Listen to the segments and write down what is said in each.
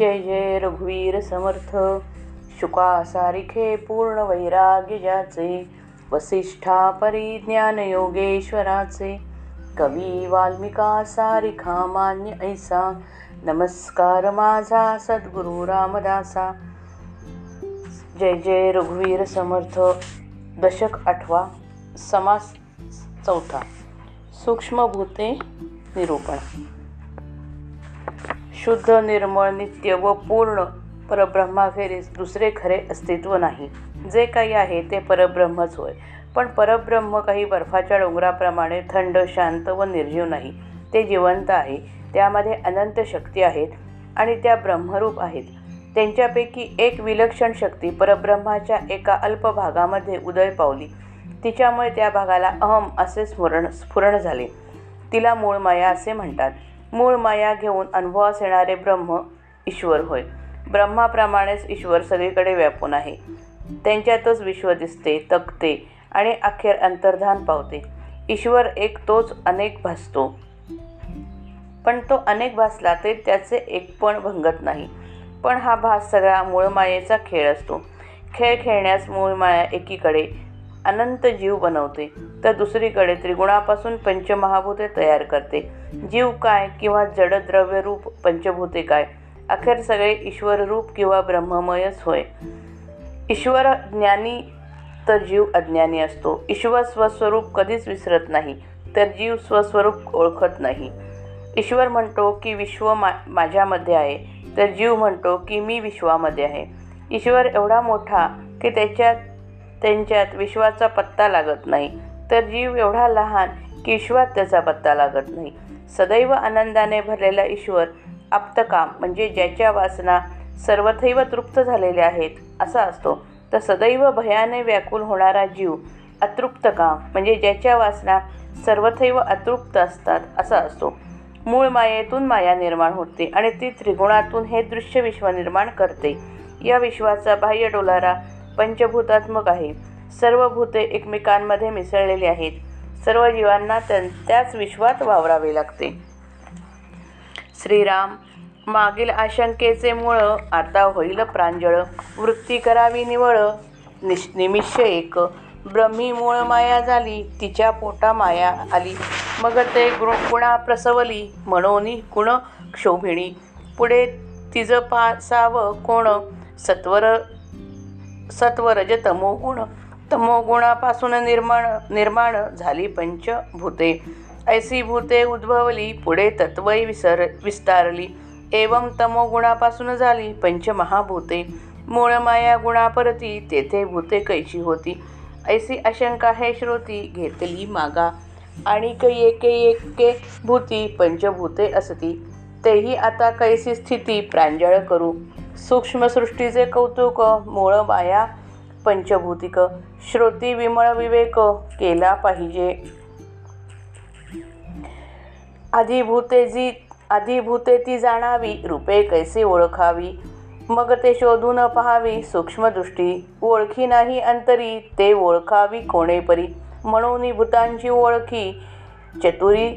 जय जय रघुवीर समर्थ शुका सारिखे पूर्ण वैराग्यजाचे वसिष्ठा परिज्ञान योगेश्वराचे कवी वाल्मिका सारिखा मान्य ऐसा नमस्कार माझा सद्गुरु रामदासा. जय जय रघुवीर समर्थ दशक आठवा समास चौथा सूक्ष्मभूते निरूपण. शुद्ध निर्मळ नित्य व पूर्ण परब्रह्माखेरीस दुसरे खरे अस्तित्व नाही. जे काही आहे ते परब्रह्मच होय. पण परब्रह्म काही बर्फाच्या डोंगराप्रमाणे थंड शांत व निर्जीव नाही. ते जिवंत आहे. त्यामध्ये अनंत शक्ती आहेत आणि त्या ब्रह्मरूप आहेत. त्यांच्यापैकी एक विलक्षण शक्ती परब्रह्माच्या एका अल्प भागामध्ये उदय पावली. तिच्यामुळे त्या भागाला अहम असे स्मरण स्फुरण झाले. तिला मूळ माया असे म्हणतात. मूळ माया घेऊन अनुभवास येणारे ब्रह्म ईश्वर होय. ब्रह्माप्रमाणेच ईश्वर सगळीकडे व्यापून आहे. त्यांच्यातच विश्व दिसते तकते आणि अखेर अंतर्धान पावते. ईश्वर एक तोच अनेक भासतो. पण तो अनेक भासला तरी त्याचे एक पण भंगत नाही. पण हा भास सगळा मूळ मायेचा खेळ असतो. खेळ खेळण्यास मूळ माया एकीकडे अनंत जीव बनवते. तर दुसरीकडे त्रिगुणापासून पंचमहाभूते तयार करते. जीव काय किंवा जडद्रव्य रूप पंचभूते काय? अखेर सगळे ईश्वररूप किंवा ब्रह्ममयच होय. ईश्वर ज्ञानी तर जीव अज्ञानी असतो. ईश्वर स्वस्वरूप कधीच विसरत नाही तर जीव स्वस्वरूप ओळखत नाही. ईश्वर म्हणतो की विश्व मा माझ्यामध्ये आहे तर जीव म्हणतो की मी विश्वामध्ये आहे. ईश्वर एवढा मोठा की त्याच्यात त्यांच्यात विश्वाचा पत्ता लागत नाही. तर जीव एवढा लहान की विश्वात त्याचा पत्ता लागत नाही. सदैव आनंदाने भरलेला ईश्वर आप्तकाम म्हणजे ज्याच्या वासना सर्वथैव तृप्त झालेल्या आहेत असा असतो. तर सदैव भयाने व्याकुल होणारा जीव अतृप्त काम म्हणजे ज्याच्या वासना सर्वथैव अतृप्त असतात असा असतो. मूळ मायेतून माया निर्माण होते आणि ती त्रिगुणातून हे दृश्य विश्व निर्माण करते. या विश्वाचा बाह्य डोलारा पंचभूतात्मक आहे. सर्व भूते एकमेकांमध्ये मिसळलेली आहेत. सर्व जीवांना त्यां त्याच विश्वात वावरावे लागते. श्रीराम मागील आशंकेचे मुळं आता होईल प्रांजळ. वृत्ती करावी निवळ निश निमिष एक. ब्रह्मी मूळ माया झाली तिच्या पोटा माया आली. मग ते गुण गुणा प्रसवली म्हणून गुण क्षोभिणी. पुढे तिचं पासावं कोण? सत्वर सत्वरज तमोगुण तमोगुणापासून निर्माण निर्माण झाली पंचभूते. ऐसी भूते उद्भवली पुढे तत्वई विसर विस्तारली. एवं तमोगुणापासून झाली पंचमहाभूते. मूळ माया गुणापरती तेथे भूते कैशी होती? ऐसी आशंका हे श्रोती घेतली मागा. आणि एके एके भूती पंचभूते असती. तेही आता कैसी स्थिती प्रांजळ करू. सूक्ष्मसृष्टीचे कौतुक मूळ माया पंचभूतिक. श्रोती विमळ विवेक केला पाहिजे. अधिभूते जी अधिभूते ती जाणावी रूपे कैसे ओळखावी. मग ते शोधून पहावी सूक्ष्मदृष्टी ओळखी नाही अंतरी ते ओळखावी कोणेपरी म्हणून भूतांची ओळखी चतुरी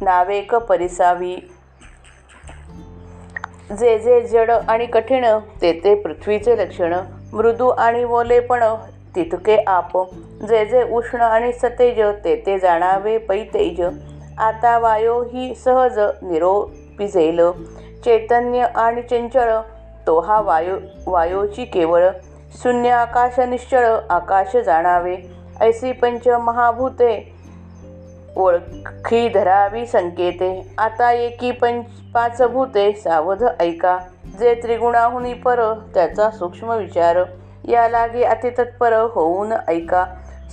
नावेक परिसावी. जे जे जड आणि कठीण ते ते पृथ्वीचे लक्षण. मृदू आणि ओलेपण तितके आप. जे जे उष्ण आणि सतेज ते ते जाणावे पैतेज. आता वायो ही सहज निरोपिजेल. चैतन्य आणि चंचळ तो हा वायू वायोची केवळ शून्य आकाश निश्चळ आकाश जाणावे. ऐसी पंच महाभूते ओळखी धरावी संकेते. आता एकी पंच पाच भूते सावध ऐका. जे त्रिगुणाहुनी पर त्याचा सूक्ष्म विचार. या लागे अतितत्पर होऊन ऐका.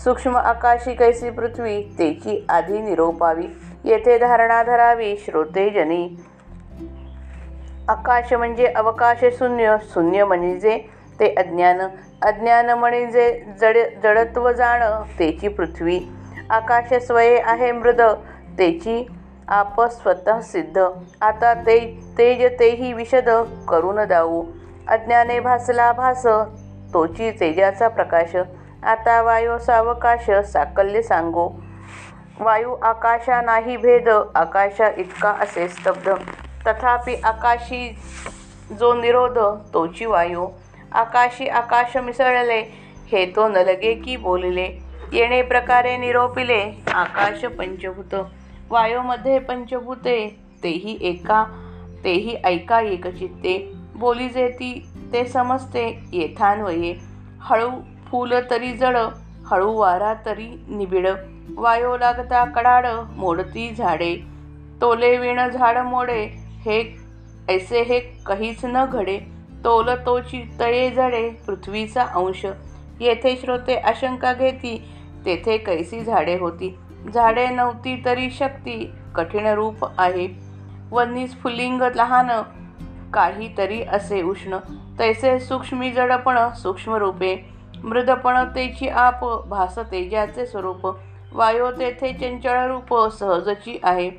सूक्ष्म आकाशी कैसी पृथ्वी तेची आधी निरोपावी. येथे धारणा धरावी श्रोतेजनी आकाश म्हणजे अवकाश शून्य शून्य म्हणजे ते अज्ञान. अज्ञान म्हणजे जड जडत्व जाण तेची पृथ्वी. आकाश स्वये आहे मृद तेची आप स्वतः सिद्ध आता ते तेज तेही विशद करून दाऊ अज्ञाने भासला भास तोची तेजाचा प्रकाश. आता वायो सावकाश साकल्य सांगो. वायू आकाशा नाही भेद आकाशा इतका असे स्तब्ध. तथापि आकाशी जो निरोध तोची वायू. आकाशी आकाश मिसळले हे तो न लगे की बोलले? येणे प्रकारे निरोपिले आकाश पंचभूत. वायूमध्ये पंचभूते तेही एका तेही ऐका एकचित्ते बोली जेती ते समजते येथान्वये. हळू फुल तरी जड हळू वारा तरी निबिड. वायो लागता कडाड मोडती झाडे. तोले विण झाड मोडे हे ऐसे हे काहीच न घडे. तोल तोची तये जडे पृथ्वीचा अंश. येथे श्रोते आशंका घेती तेथे कैसी झाडे होती. झाडे नव्हती तरी शक्ती कठीण रूप आहे. वन्नीस फुलिंग लहान काहीतरी असे उष्ण. तैसे सूक्ष्मी जडपण सूक्ष्म रूपे मृदपण तेची आप भास तेजाचे स्वरूप. वायो तेथे चंचळ रूप सहजची आहे.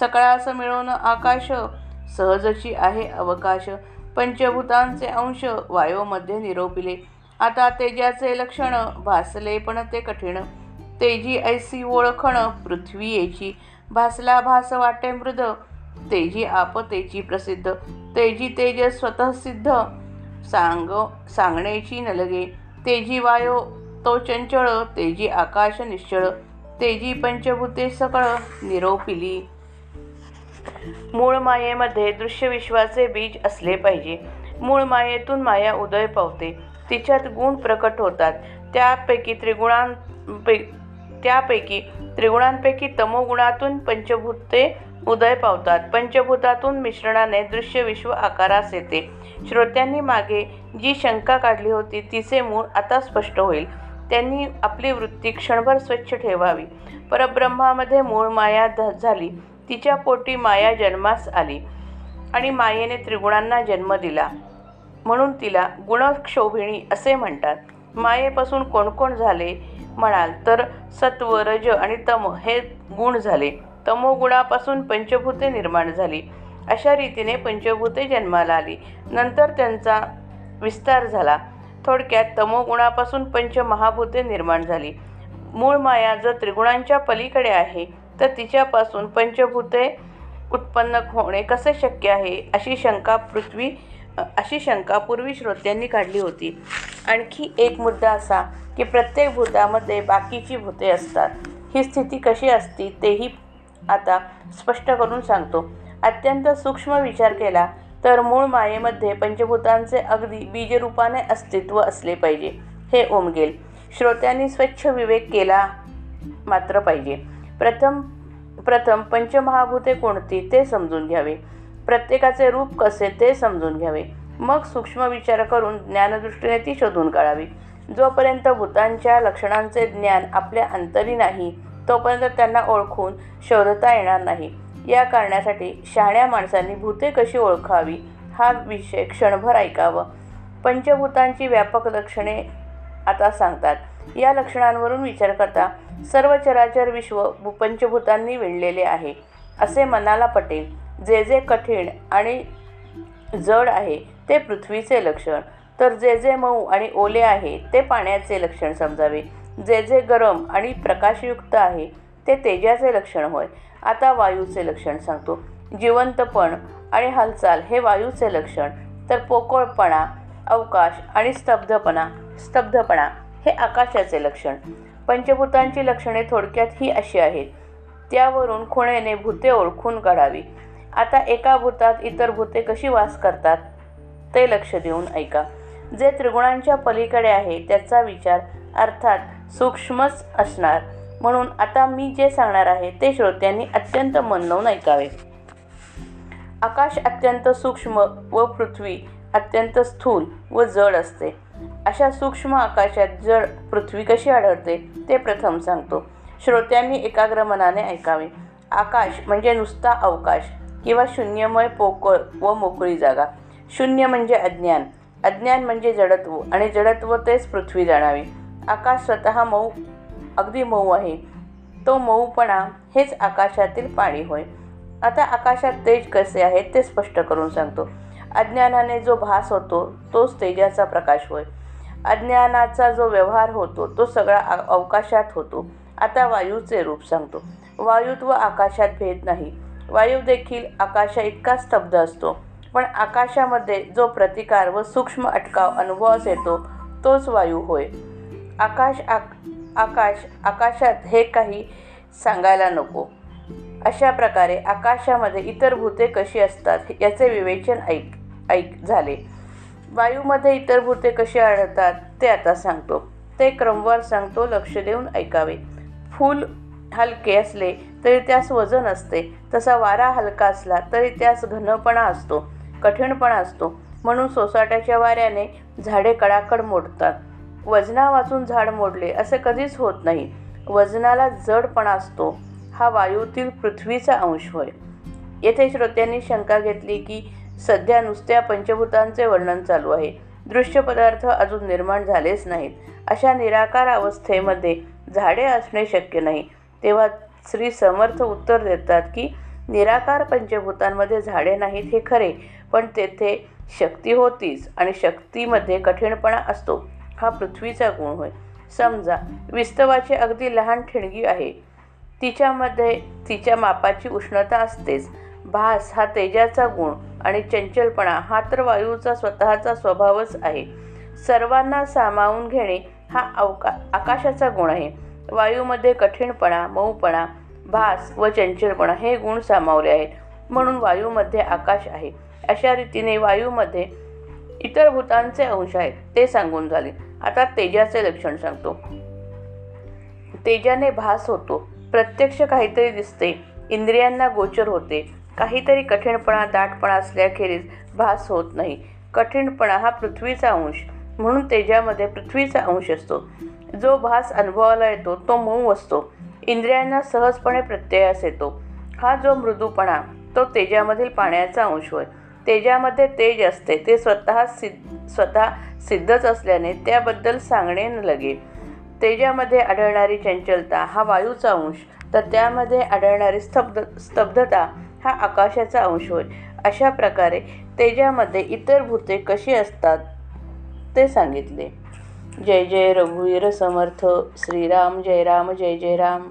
सकाळास मिळून आकाश सहजची आहे अवकाश. पंचभूतांचे अंश वायोमध्ये निरोपिले. आता तेजाचे लक्षण भासले पण ते कठीण. तेजी ऐसी ओळखण पृथ्वी येची भासला भास वाटे मृद. तेजी आपतेची प्रसिद्ध. तेजी तेज स्वतः सिद्ध. सांग सांगण्याची नलगे. तेजी वायो तो चंचळ. तेजी आकाश निश्चळ. तेजी पंचभूते सकळ निरोपिली. मूळ मायेमध्ये दृश्य विश्वाचे बीज असले पाहिजे. मूळ मायेतून माया उदय पावते. तिच्यात गुण प्रकट होतात. त्यापैकी त्रिगुणां त्यापैकी त्रिगुणांपैकी तमोगुणातून पंचभूते उदय पावतात. पंचभूतातून मिश्रणाने दृश्य विश्व आकारास येते. श्रोत्यांनी मागे जी शंका काढली होती तिचे मूळ आता स्पष्ट होईल. त्यांनी आपली वृत्ती क्षणभर स्वच्छ ठेवावी. परब्रह्मामध्ये मूळ माया झाली. तिच्या पोटी माया जन्मास आली. आणि मायेने त्रिगुणांना जन्म दिला. म्हणून तिला गुणक्षोभिणी असे म्हणतात. मायेपासून कोण कोण झाले? म्हणाल तर सत्व रज आणि तम हे गुण झाले. तमोगुणापासून पंचभूते निर्माण झाली. अशा रीतीने पंचभूते जन्माला आली. नंतर त्यांचा विस्तार झाला. थोडक्यात तमोगुणापासून पंचमहाभूते निर्माण झाली. मूळ माया जर त्रिगुणांच्या पलीकडे आहे तर तिच्यापासून पंचभूते उत्पन्न होणे कसे शक्य आहे अशी शंका पृथ्वी अशी शंका पूर्वी श्रोत्यांनी काढली होती. आणखी एक मुद्दा असा की प्रत्येक भूतामध्ये बाकीची भूते असतात. ही स्थिती कशी असती तेही आता स्पष्ट करून सांगतो. अत्यंत सूक्ष्म विचार केला तर मूळ मायेमध्ये पंचभूतांचे अगदी बीजरूपाने अस्तित्व असले पाहिजे हे ओमगेल. श्रोत्यांनी स्वच्छ विवेक केला मात्र पाहिजे. प्रथम प्रथम पंचमहाभूते कोणती ते समजून घ्यावे. प्रत्येकाचे रूप कसे ते समजून घ्यावे. मग सूक्ष्म विचार करून ज्ञानदृष्टीने ती शोधून काढावी. जोपर्यंत भूतांच्या लक्षणांचे ज्ञान आपल्या अंतरी नाही तोपर्यंत त्यांना ओळखून शोधता येणार नाही. या कारणासाठी शहाण्या माणसांनी भूते कशी ओळखावी हा विषय क्षणभर ऐकावं. पंचभूतांची व्यापक लक्षणे आता सांगतात. या लक्षणांवरून विचार करता सर्व चराचर विश्व पंचभूतांनी विणलेले आहे असे मनाला पटेल. जे जे कठीण आणि जड आहे ते पृथ्वीचे लक्षण. तर जे जे मऊ आणि ओले आहे ते पाण्याचे लक्षण समजावे. जे जे गरम आणि प्रकाशयुक्त आहे ते तेजाचे लक्षण होय. आता वायूचे लक्षण सांगतो. जिवंतपण आणि हालचाल हे वायूचे लक्षण. तर पोकळपणा अवकाश आणि स्तब्धपणा स्तब्धपणा हे आकाशाचे लक्षण. पंचभूतांची लक्षणे थोडक्यात ही अशी आहेत. त्यावरून खुणेने भूते ओळखून काढावी. आता एका भूतात इतर भूते कशी वास करतात? ते लक्ष देऊन ऐका. जे त्रिगुणांच्या पलीकडे आहे त्याचा विचार अर्थात सूक्ष्मच असणार. म्हणून आता मी जे सांगणार आहे ते श्रोत्यांनी अत्यंत मन लावून ऐकावे. आकाश अत्यंत सूक्ष्म व पृथ्वी अत्यंत स्थूल व जड असते. अशा सूक्ष्म आकाशात जड पृथ्वी कशी आढळते ते प्रथम सांगतो. श्रोत्यांनी एकाग्र मनाने ऐकावे. आकाश म्हणजे नुसता अवकाश. किंवा शून्यमय पोकळ व मोकळी जागा. शून्य म्हणजे अज्ञान. अज्ञान म्हणजे जडत्व आणि जडत्व तेच पृथ्वी जाणावी. आकाश स्वतः मऊ अगदी मऊ आहे. तो मऊपणा हेच आकाशातील पाणी होय. आता आकाशात तेज कसे आहे ते स्पष्ट करून सांगतो. अज्ञानाने जो भास होतो तोच तेजाचा प्रकाश होय. अज्ञानाचा जो व्यवहार होतो तो सगळा अवकाशात होतो. आता वायूचे रूप सांगतो. वायूत व आकाशात भेद नाही. वायू देखील आकाशा इतका स्तब्ध असतो. पण आकाशामध्ये जो प्रतिकार व सूक्ष्म अटकाव अनुभवास येतो तोच वायू होय. आकाश आक आकाश आकाशात हे काही सांगायला नको. अशा प्रकारे आकाशामध्ये इतर भूते कशी असतात याचे विवेचन ऐक ऐक झाले. वायूमध्ये इतर भूते कशी आढळतात ते आता सांगतो. ते क्रमवार सांगतो लक्ष देऊन ऐकावे. फूल हलके असले तरी त्यास वजन असते. तसा वारा हलका असला तरी त्यास घनपणा असतो कठीणपणा असतो. म्हणून सोसाट्याच्या वाऱ्याने झाडे कडाकड मोडतात. वजना वाचून झाड मोडले असे कधीच होत नाही. वजनाला जडपणा असतो. हा वायूतील पृथ्वीचा अंश होय. येथे श्रोत्यांनी शंका घेतली की सध्या नुसत्या पंचभूतांचे वर्णन चालू आहे. दृश्य पदार्थ अजून निर्माण झालेच नाहीत. अशा निराकार अवस्थेमध्ये झाडे असणे शक्य नाही. तेव्हा श्री समर्थ उत्तर देतात की निराकार पंचभूतांमध्ये झाडे नाहीत हे खरे पण तेथे शक्ती होतीच आणि शक्तीमध्ये कठीणपणा असतो. हा पृथ्वीचा गुण होय. समजा विस्तवाची अगदी लहान ठिणगी आहे. तिच्यामध्ये तिच्या मापाची उष्णता असतेच. भास हा तेजाचा गुण आणि चंचलपणा हा तर वायूचा स्वतःचा स्वभावच आहे. सर्वांना सामावून घेणे हा अवका आकाशाचा गुण आहे. वायूमध्ये कठीणपणा मऊपणा भास व चंचलपणा हे गुण सामावले आहेत. म्हणून वायूमध्ये आकाश आहे. अशा रीतीने वायूमध्ये इतर भूतांचे अंश आहेत ते सांगून झाले. आता तेजाचे लक्षण सांगतो. तेजाने भास होतो. प्रत्यक्ष काहीतरी दिसते. इंद्रियांना गोचर होते. काहीतरी कठीणपणा दाटपणा असल्याखेरीज भास होत नाही. कठीणपणा हा पृथ्वीचा अंश. म्हणून तेजामध्ये पृथ्वीचा अंश असतो. जो भास अनुभवाला येतो तो मऊ असतो. इंद्रियांना सहजपणे प्रत्ययास येतो. हा जो मृदूपणा तो तेजामधील पाण्याचा अंश होय. तेजामध्ये तेज असते. ते स्वतः सिद्ध स्वतः सिद्धच असल्याने त्याबद्दल सांगणे न लगे. तेजामध्ये आढळणारी चंचलता हा वायूचा अंश तर त्यामध्ये आढळणारी स्तब्ध स्तब्धता हा आकाशाचा अंश होय. अशा प्रकारे तेजामध्ये इतर भूते कशी असतात ते सांगितले. जय जय रघुवीर समर्थ. श्रीराम जय राम जय जय राम.